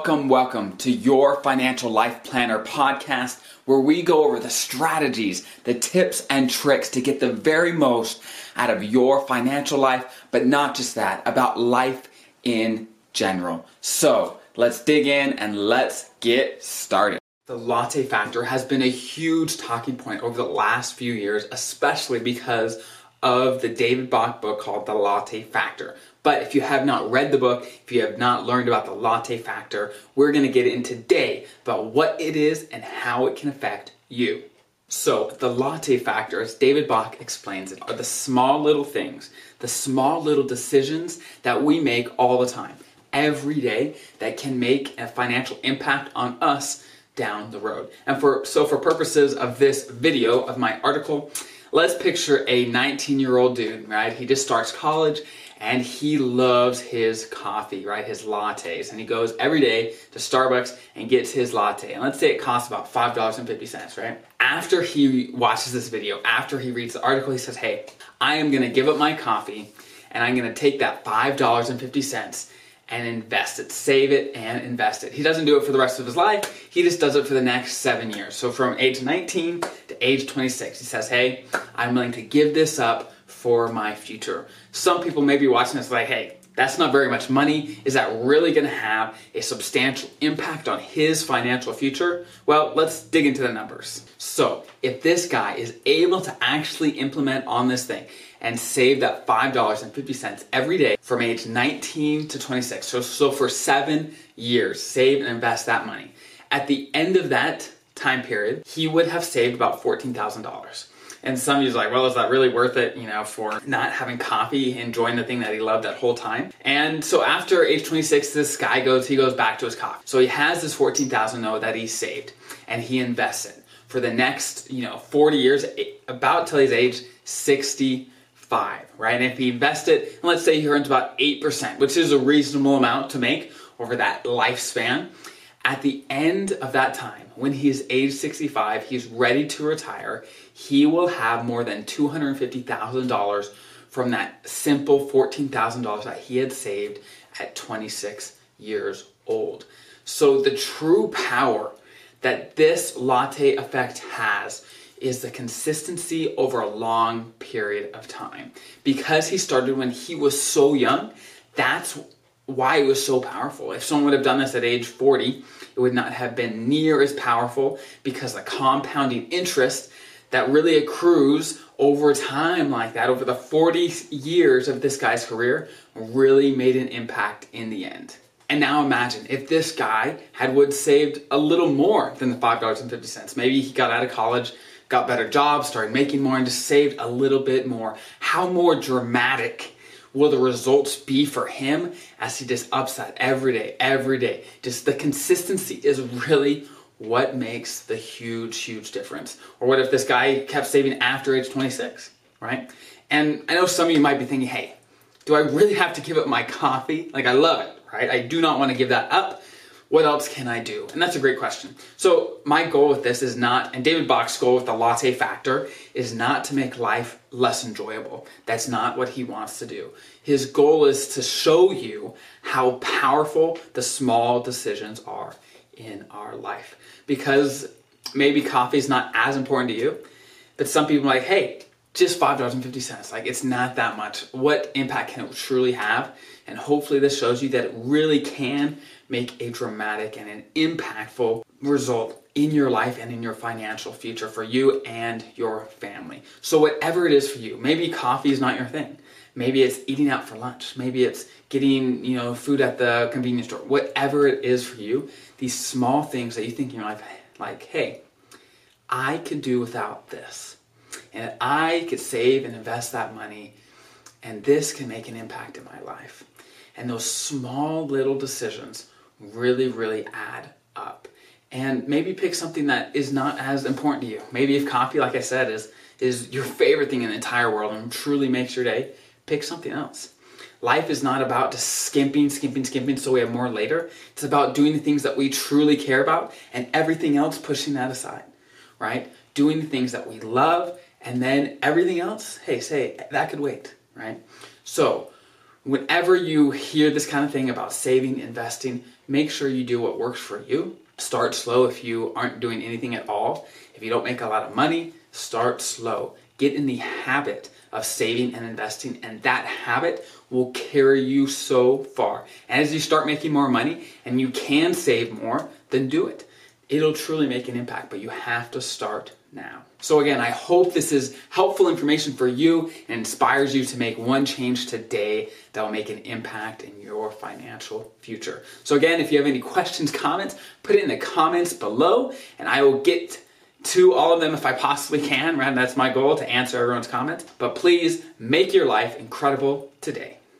Welcome, welcome to your Financial Life Planner podcast, where we go over the strategies, the tips, and tricks to get the very most out of your financial life, but not just that, about life in general. So let's dig in and let's get started. The latte factor has been a huge talking point over the last few years, especially because of the David Bach book called The Latte Factor. But if you have not read the book, if you have not learned about the latte factor, we're going to get in today about what it is and how it can affect you. So, the latte factor, as David Bach explains it, are the small little things, the small little decisions that we make all the time, every day, that can make a financial impact on us down the road. And for so for purposes of this video of my article, let's picture a 19-year-old dude, right? He just starts college and he loves his coffee, right? His lattes. And he goes every day to Starbucks and gets his latte. And let's say it costs about $5.50, right? After he watches this video, after he reads the article, he says, Hey, I am gonna give up my coffee and I'm gonna take that $5.50 and invest it, save it and invest it. He doesn't do it for the rest of his life, he just does it for the next seven years. So from age 19 to age 26, he says, Hey, I'm willing to give this up for my future. Some people may be watching this like, hey, that's not very much money. Is that really going to have a substantial impact on his financial future? Well, let's dig into the numbers. So, if this guy is able to actually implement on this thing and save that $5.50 every day from age 19 to 26, so, so for seven years, save and invest that money. At the end of that time period, he would have saved about $14,000. And some you's like, well, is that really worth it, you know, for not having coffee, enjoying the thing that he loved that whole time? And so after age 26, this guy goes, he goes back to his coffee. So he has this 14,000 though that he saved and he invests it for the next, you know, 40 years, about till he's age 65, right? And if he invested, and let's say he earns about 8%, which is a reasonable amount to make over that lifespan, at the end of that time, when he is age 65, he's ready to retire, he will have more than $250,000 from that simple $14,000 that he had saved at 26 years old. So, the true power that this latte effect has is the consistency over a long period of time. Because he started when he was so young, that's why it was so powerful. If someone would have done this at age 40, it would not have been near as powerful because the compounding interest that really accrues over time like that, over the 40 years of this guy's career, really made an impact in the end. And now imagine if this guy had would saved a little more than the $5.50. Maybe he got out of college, got better jobs, started making more, and just saved a little bit more. How more dramatic will the results be for him as he just ups that every day, every day? Just the consistency is really what makes the huge, huge difference? Or what if this guy kept saving after age 26, right? And I know some of you might be thinking, hey, do I really have to give up my coffee? Like, I love it, right? I do not want to give that up. What else can I do? And that's a great question. So, my goal with this is not, and David Bach's goal with the latte factor is not to make life less enjoyable. That's not what he wants to do. His goal is to show you how powerful the small decisions are in our life. Because maybe coffee is not as important to you, but some people are like, hey, just $5.50. Like, it's not that much. What impact can it truly have? And hopefully, this shows you that it really can make a dramatic and an impactful result in your life and in your financial future for you and your family. So, whatever it is for you, maybe coffee is not your thing. Maybe it's eating out for lunch. Maybe it's getting, you know, food at the convenience store. Whatever it is for you, these small things that you think in your life, like, hey, I can do without this. And I could save and invest that money, and this can make an impact in my life. And those small little decisions really, really add up. And maybe pick something that is not as important to you. Maybe if coffee, like I said, is is your favorite thing in the entire world and truly makes your day, pick something else. Life is not about just skimping, skimping, skimping so we have more later. It's about doing the things that we truly care about and everything else pushing that aside, right? Doing the things that we love and then everything else, hey, say, that could wait, right? So, whenever you hear this kind of thing about saving, investing, make sure you do what works for you. Start slow if you aren't doing anything at all. If you don't make a lot of money, start slow. Get in the habit of saving and investing, and that habit will carry you so far. As you start making more money and you can save more, then do it. It'll truly make an impact, but you have to start now. So, again, I hope this is helpful information for you and inspires you to make one change today that will make an impact in your financial future. So, again, if you have any questions, comments, put it in the comments below and I will get to all of them if I possibly can. Right? That's my goal to answer everyone's comments. But please make your life incredible today.